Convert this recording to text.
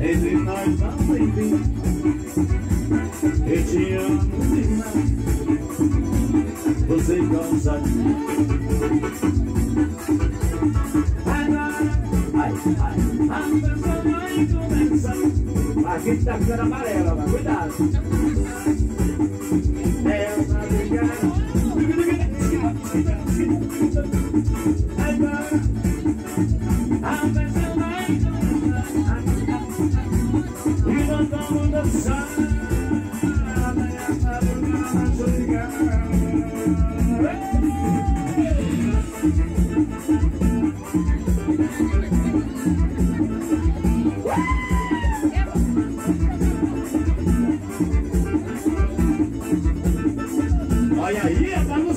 Entre nós não tem fim Eu te amo Você gosta de mim Agora, ai, ai, a dança vai começar Aqui tá amarela, cuidado Olha aí, tá no